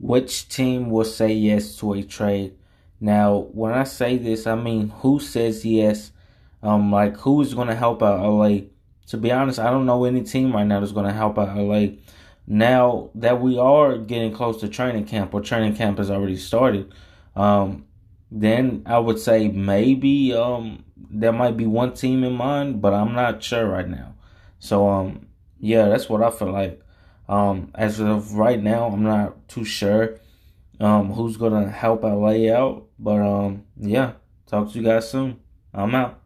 which team will say yes to a trade? Now, when I say this, I mean who says yes? Um, like who is going to help out LA? To be honest, I don't know any team right now that's going to help out LA. Now that we are getting close to training camp, or training camp has already started, um, then I would say maybe um, there might be one team in mind, but I'm not sure right now. So um, yeah, that's what I feel like. Um, as of right now, I'm not too sure um, who's gonna help LA out, but um, yeah, talk to you guys soon. I'm out.